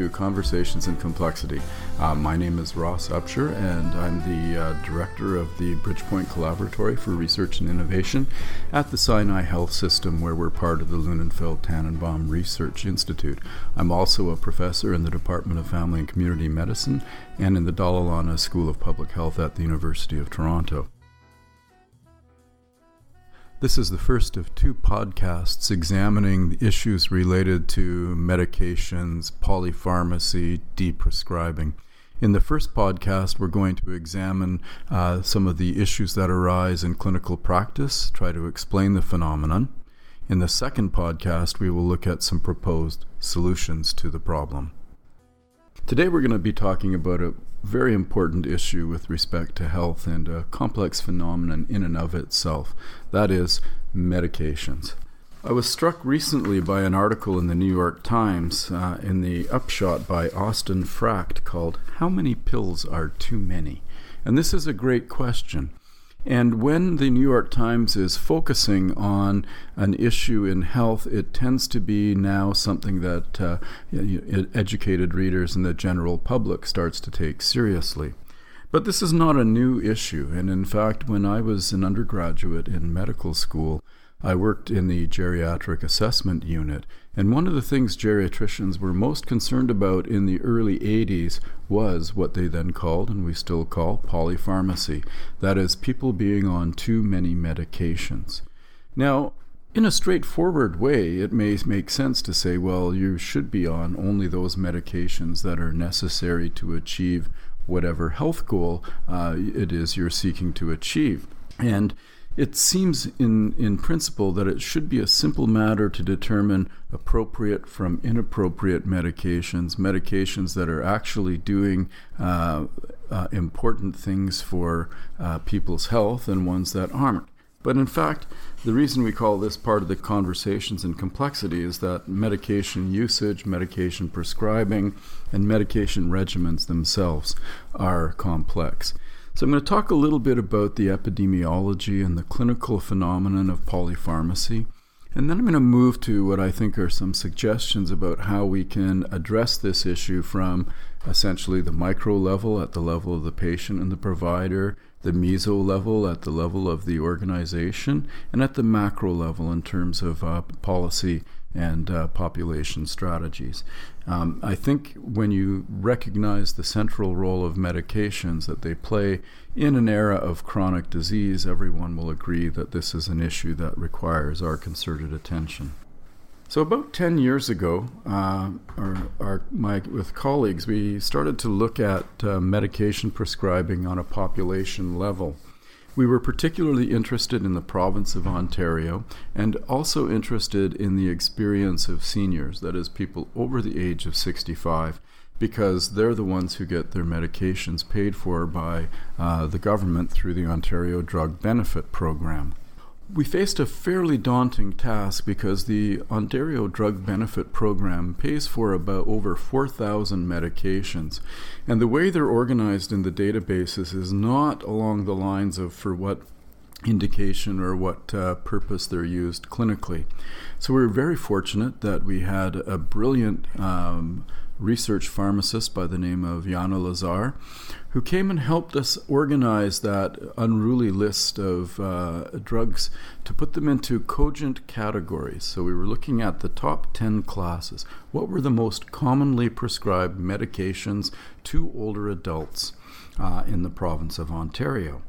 to Conversations in Complexity. Uh, my name is Ross Upshur, and I'm the uh, director of the Bridgepoint Collaboratory for Research and Innovation at the Sinai Health System, where we're part of the Lunenfeld Tanenbaum Research Institute. I'm also a professor in the Department of Family and Community Medicine and in the Dalla Lana School of Public Health at the University of Toronto. This is the first of two podcasts examining the issues related to medications, polypharmacy, deprescribing. In the first podcast, we're going to examine uh, some of the issues that arise in clinical practice, try to explain the phenomenon. In the second podcast, we will look at some proposed solutions to the problem. Today, we're going to be talking about a very important issue with respect to health and a complex phenomenon in and of itself that is, medications. I was struck recently by an article in the New York Times uh, in the upshot by Austin Frakt called How Many Pills Are Too Many? And this is a great question. And when the New York Times is focusing on an issue in health, it tends to be now something that uh, educated readers and the general public starts to take seriously. But this is not a new issue. And in fact, when I was an undergraduate in medical school, I worked in the geriatric assessment unit, and one of the things geriatricians were most concerned about in the early 80s was what they then called, and we still call, polypharmacy. That is, people being on too many medications. Now, in a straightforward way, it may make sense to say, well, you should be on only those medications that are necessary to achieve whatever health goal uh, it is you're seeking to achieve. And it seems, in, in principle, that it should be a simple matter to determine appropriate from inappropriate medications, medications that are actually doing uh, uh, important things for uh, people's health, and ones that aren't. But in fact, the reason we call this part of the conversations in complexity is that medication usage, medication prescribing, and medication regimens themselves are complex. So, I'm going to talk a little bit about the epidemiology and the clinical phenomenon of polypharmacy. And then I'm going to move to what I think are some suggestions about how we can address this issue from essentially the micro level, at the level of the patient and the provider, the meso level, at the level of the organization, and at the macro level in terms of uh, policy and uh, population strategies. Um, I think when you recognize the central role of medications that they play in an era of chronic disease, everyone will agree that this is an issue that requires our concerted attention. So about 10 years ago, uh, our, our, my, with colleagues, we started to look at uh, medication prescribing on a population level. We were particularly interested in the province of Ontario and also interested in the experience of seniors, that is, people over the age of 65, because they're the ones who get their medications paid for by uh, the government through the Ontario Drug Benefit Program we faced a fairly daunting task because the Ontario Drug Benefit Program pays for about over 4,000 medications. And the way they're organized in the databases is not along the lines of for what indication or what uh, purpose they're used clinically. So we were very fortunate that we had a brilliant um, research pharmacist by the name of Jana Lazar, who came and helped us organize that unruly list of uh, drugs to put them into cogent categories. So we were looking at the top 10 classes. What were the most commonly prescribed medications to older adults uh, in the province of Ontario?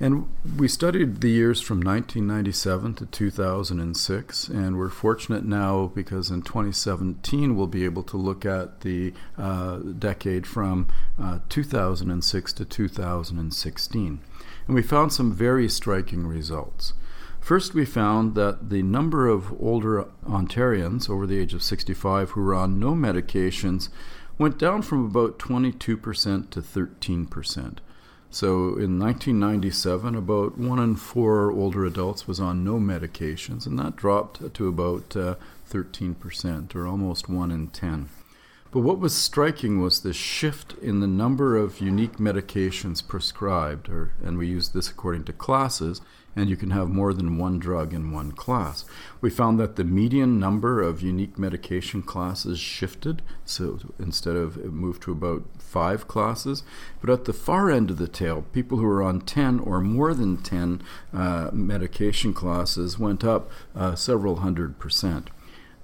And we studied the years from 1997 to 2006, and we're fortunate now because in 2017 we'll be able to look at the uh, decade from uh, 2006 to 2016. And we found some very striking results. First, we found that the number of older Ontarians over the age of 65 who were on no medications went down from about 22% to 13%. So in 1997, about one in four older adults was on no medications, and that dropped to about uh, 13%, or almost one in 10. But what was striking was the shift in the number of unique medications prescribed, or, and we use this according to classes, and you can have more than one drug in one class. We found that the median number of unique medication classes shifted, so instead of it moved to about five classes. But at the far end of the tail, people who were on 10 or more than 10 uh, medication classes went up uh, several hundred percent.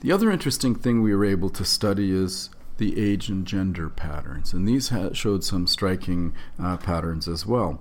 The other interesting thing we were able to study is the age and gender patterns, and these ha- showed some striking uh, patterns as well.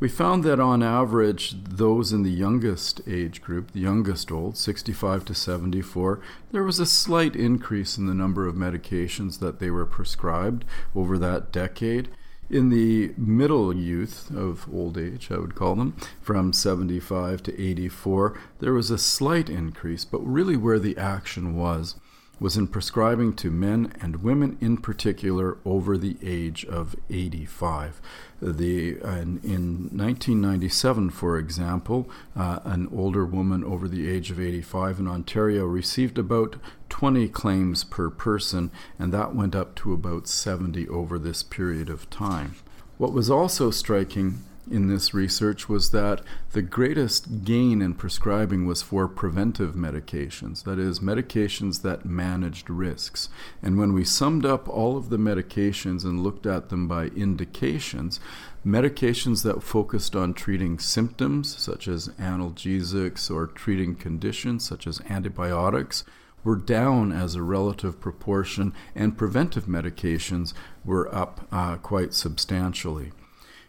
We found that on average, those in the youngest age group, the youngest old, 65 to 74, there was a slight increase in the number of medications that they were prescribed over that decade. In the middle youth of old age, I would call them, from 75 to 84, there was a slight increase, but really where the action was was in prescribing to men and women in particular over the age of 85. The, in, in 1997, for example, uh, an older woman over the age of 85 in Ontario received about 20 claims per person, and that went up to about 70 over this period of time. What was also striking in this research was that the greatest gain in prescribing was for preventive medications, that is, medications that managed risks. And when we summed up all of the medications and looked at them by indications, medications that focused on treating symptoms, such as analgesics, or treating conditions, such as antibiotics, were down as a relative proportion, and preventive medications were up uh, quite substantially.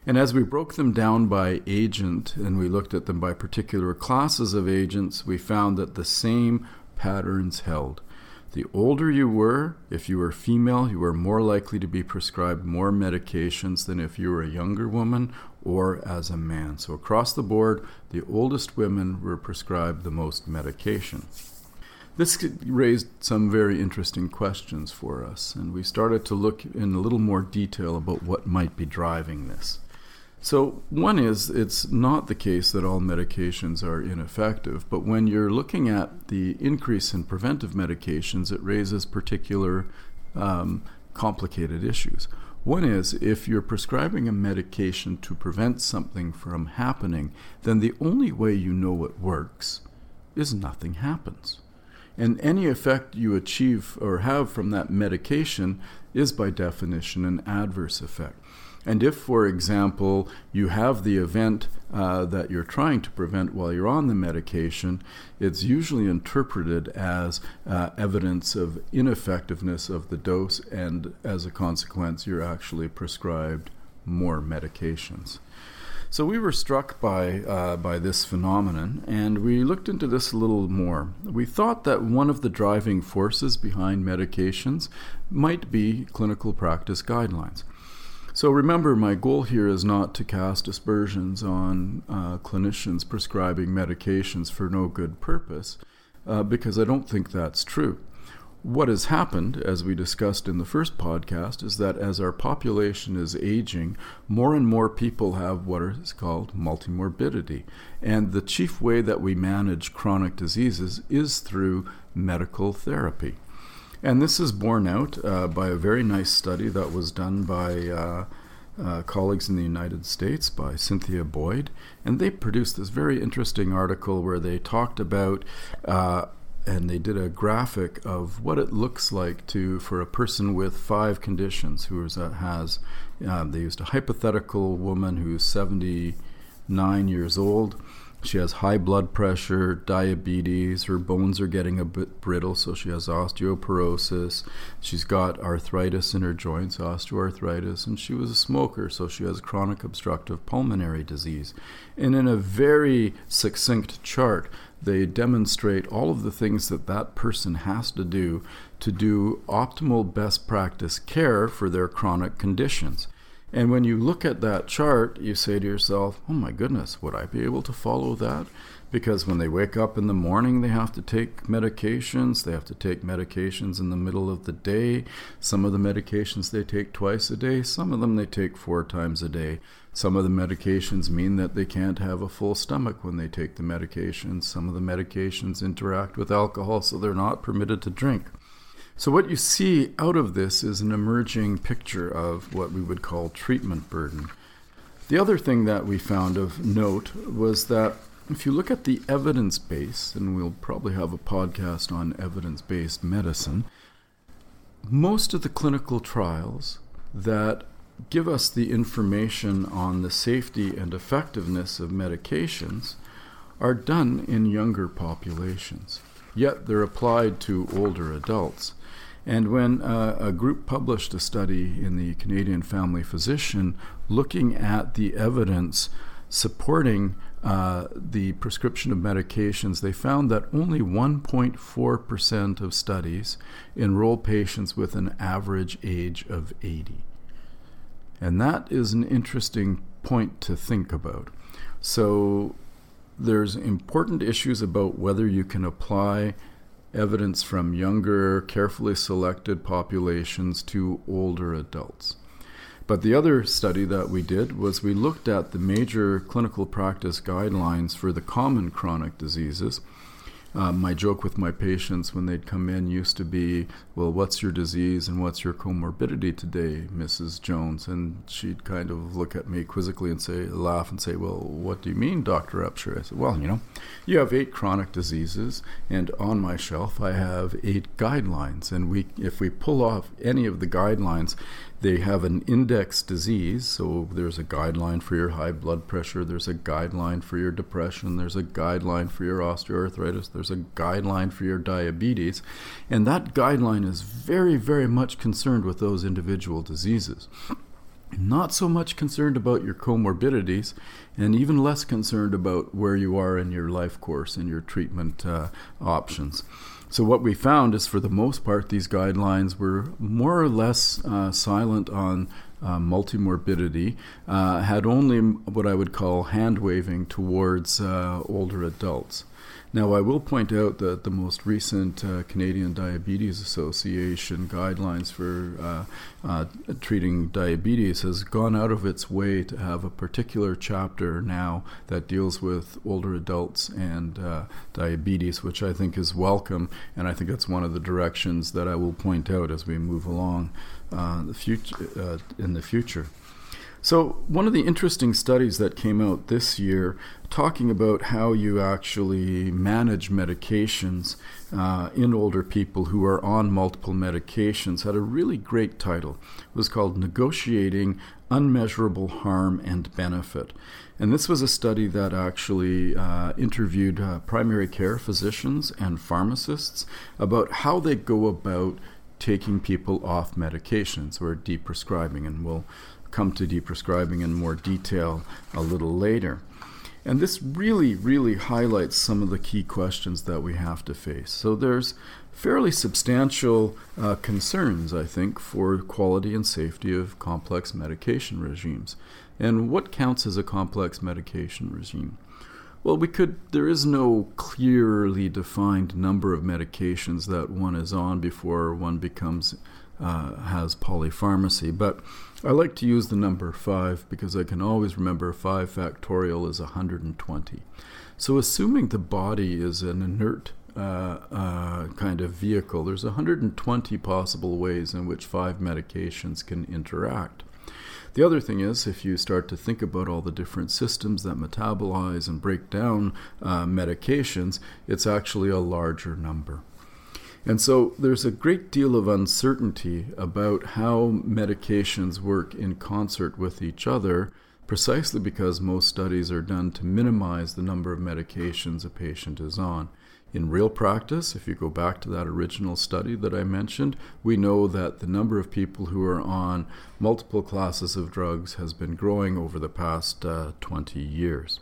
And as we broke them down by agent and we looked at them by particular classes of agents, we found that the same patterns held. The older you were, if you were female, you were more likely to be prescribed more medications than if you were a younger woman or as a man. So, across the board, the oldest women were prescribed the most medication. This raised some very interesting questions for us, and we started to look in a little more detail about what might be driving this. So, one is it's not the case that all medications are ineffective, but when you're looking at the increase in preventive medications, it raises particular um, complicated issues. One is if you're prescribing a medication to prevent something from happening, then the only way you know it works is nothing happens. And any effect you achieve or have from that medication is by definition an adverse effect. And if, for example, you have the event uh, that you're trying to prevent while you're on the medication, it's usually interpreted as uh, evidence of ineffectiveness of the dose, and as a consequence, you're actually prescribed more medications. So we were struck by uh, by this phenomenon, and we looked into this a little more. We thought that one of the driving forces behind medications might be clinical practice guidelines. So remember, my goal here is not to cast aspersions on uh, clinicians prescribing medications for no good purpose, uh, because I don't think that's true. What has happened, as we discussed in the first podcast, is that as our population is aging, more and more people have what is called multimorbidity. And the chief way that we manage chronic diseases is through medical therapy. And this is borne out uh, by a very nice study that was done by uh, uh, colleagues in the United States, by Cynthia Boyd. And they produced this very interesting article where they talked about uh, and they did a graphic of what it looks like to for a person with five conditions who is, uh, has uh, they used a hypothetical woman who's 79 years old she has high blood pressure, diabetes, her bones are getting a bit brittle, so she has osteoporosis. She's got arthritis in her joints, osteoarthritis, and she was a smoker, so she has chronic obstructive pulmonary disease. And in a very succinct chart, they demonstrate all of the things that that person has to do to do optimal best practice care for their chronic conditions. And when you look at that chart, you say to yourself, oh my goodness, would I be able to follow that? Because when they wake up in the morning, they have to take medications. They have to take medications in the middle of the day. Some of the medications they take twice a day, some of them they take four times a day. Some of the medications mean that they can't have a full stomach when they take the medications. Some of the medications interact with alcohol, so they're not permitted to drink. So, what you see out of this is an emerging picture of what we would call treatment burden. The other thing that we found of note was that if you look at the evidence base, and we'll probably have a podcast on evidence based medicine, most of the clinical trials that give us the information on the safety and effectiveness of medications are done in younger populations, yet they're applied to older adults. And when uh, a group published a study in the Canadian Family Physician looking at the evidence supporting uh, the prescription of medications, they found that only 1.4% of studies enroll patients with an average age of 80. And that is an interesting point to think about. So, there's important issues about whether you can apply evidence from younger, carefully selected populations to older adults. But the other study that we did was we looked at the major clinical practice guidelines for the common chronic diseases uh, my joke with my patients when they'd come in used to be, Well, what's your disease and what's your comorbidity today, Mrs. Jones? And she'd kind of look at me quizzically and say, laugh and say, Well, what do you mean, Dr. Upshur? I said, Well, you know, you have eight chronic diseases, and on my shelf I have eight guidelines. And we, if we pull off any of the guidelines, they have an index disease, so there's a guideline for your high blood pressure, there's a guideline for your depression, there's a guideline for your osteoarthritis, there's a guideline for your diabetes, and that guideline is very, very much concerned with those individual diseases. Not so much concerned about your comorbidities, and even less concerned about where you are in your life course and your treatment uh, options. So, what we found is for the most part, these guidelines were more or less uh, silent on uh, multimorbidity, uh, had only what I would call hand waving towards uh, older adults. Now, I will point out that the most recent uh, Canadian Diabetes Association guidelines for uh, uh, treating diabetes has gone out of its way to have a particular chapter now that deals with older adults and uh, diabetes, which I think is welcome, and I think that's one of the directions that I will point out as we move along uh, the future, uh, in the future. So, one of the interesting studies that came out this year talking about how you actually manage medications uh, in older people who are on multiple medications had a really great title. It was called Negotiating Unmeasurable Harm and Benefit. And this was a study that actually uh, interviewed uh, primary care physicians and pharmacists about how they go about taking people off medications or deprescribing. And we'll come to deprescribing in more detail a little later. And this really, really highlights some of the key questions that we have to face. So there's fairly substantial uh, concerns, I think, for quality and safety of complex medication regimes. And what counts as a complex medication regime? Well, we could, there is no clearly defined number of medications that one is on before one becomes, uh, has polypharmacy. But I like to use the number 5 because I can always remember 5 factorial is 120. So, assuming the body is an inert uh, uh, kind of vehicle, there's 120 possible ways in which five medications can interact. The other thing is, if you start to think about all the different systems that metabolize and break down uh, medications, it's actually a larger number. And so there's a great deal of uncertainty about how medications work in concert with each other, precisely because most studies are done to minimize the number of medications a patient is on. In real practice, if you go back to that original study that I mentioned, we know that the number of people who are on multiple classes of drugs has been growing over the past uh, 20 years.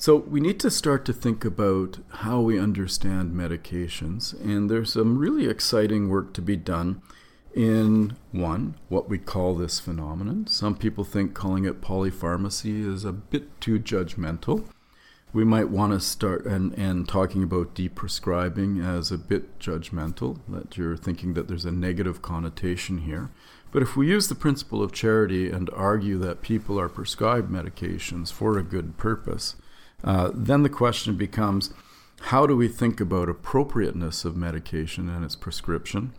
So we need to start to think about how we understand medications, and there's some really exciting work to be done in one, what we call this phenomenon. Some people think calling it polypharmacy is a bit too judgmental. We might want to start and, and talking about deprescribing as a bit judgmental, that you're thinking that there's a negative connotation here. But if we use the principle of charity and argue that people are prescribed medications for a good purpose, uh, then the question becomes how do we think about appropriateness of medication and its prescription?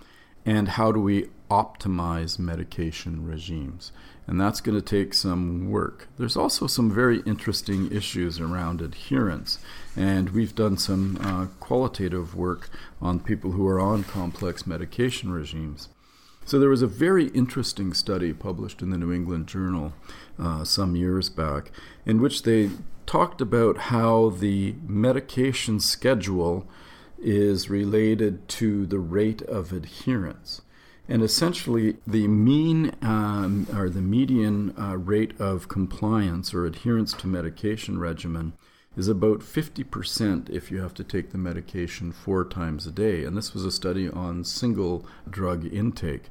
and how do we optimize medication regimes. And that's going to take some work. There's also some very interesting issues around adherence. And we've done some uh, qualitative work on people who are on complex medication regimes. So there was a very interesting study published in the New England Journal uh, some years back in which they talked about how the medication schedule is related to the rate of adherence. And essentially, the mean um, or the median uh, rate of compliance or adherence to medication regimen is about 50% if you have to take the medication four times a day. And this was a study on single drug intake.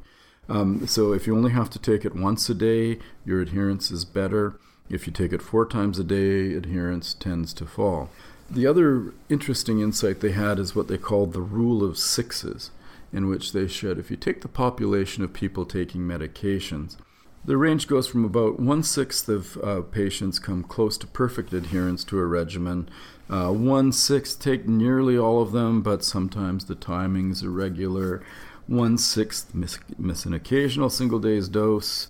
Um, so if you only have to take it once a day, your adherence is better. If you take it four times a day, adherence tends to fall. The other interesting insight they had is what they called the rule of sixes, in which they showed if you take the population of people taking medications, the range goes from about one sixth of uh, patients come close to perfect adherence to a regimen. Uh, one sixth take nearly all of them, but sometimes the timing's irregular. One sixth miss, miss an occasional single day's dose.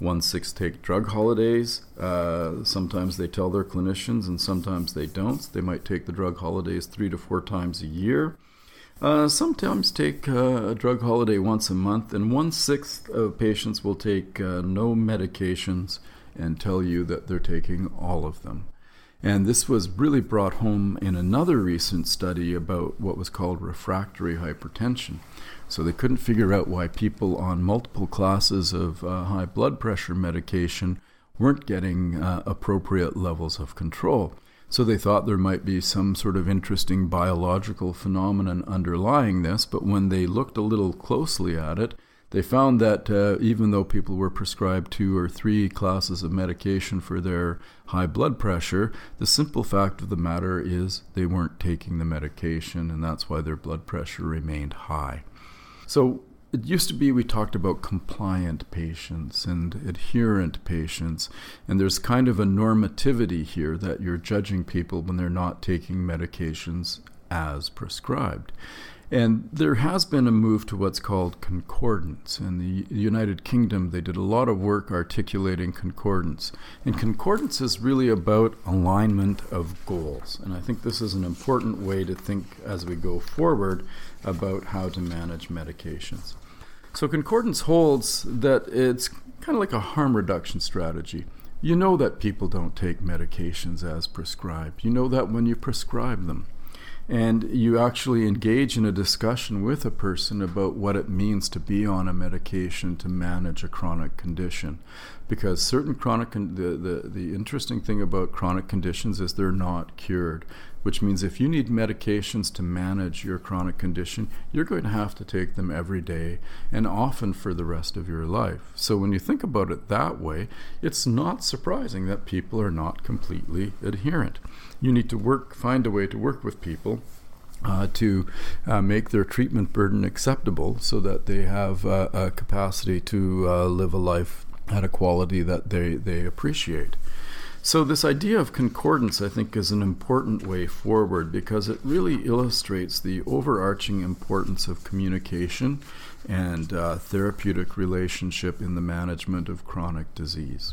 One sixth take drug holidays. Uh, sometimes they tell their clinicians, and sometimes they don't. They might take the drug holidays three to four times a year. Uh, sometimes take uh, a drug holiday once a month, and one sixth of patients will take uh, no medications and tell you that they're taking all of them. And this was really brought home in another recent study about what was called refractory hypertension. So they couldn't figure out why people on multiple classes of uh, high blood pressure medication weren't getting uh, appropriate levels of control. So they thought there might be some sort of interesting biological phenomenon underlying this, but when they looked a little closely at it, they found that uh, even though people were prescribed two or three classes of medication for their high blood pressure, the simple fact of the matter is they weren't taking the medication, and that's why their blood pressure remained high. So it used to be we talked about compliant patients and adherent patients, and there's kind of a normativity here that you're judging people when they're not taking medications as prescribed. And there has been a move to what's called concordance. In the United Kingdom, they did a lot of work articulating concordance. And concordance is really about alignment of goals. And I think this is an important way to think as we go forward about how to manage medications. So, concordance holds that it's kind of like a harm reduction strategy. You know that people don't take medications as prescribed. You know that when you prescribe them. And you actually engage in a discussion with a person about what it means to be on a medication to manage a chronic condition. Because certain chronic, con- the, the, the interesting thing about chronic conditions is they're not cured which means if you need medications to manage your chronic condition, you're going to have to take them every day and often for the rest of your life. So when you think about it that way, it's not surprising that people are not completely adherent. You need to work, find a way to work with people uh, to uh, make their treatment burden acceptable so that they have uh, a capacity to uh, live a life at a quality that they, they appreciate. So, this idea of concordance, I think, is an important way forward because it really illustrates the overarching importance of communication and uh, therapeutic relationship in the management of chronic disease.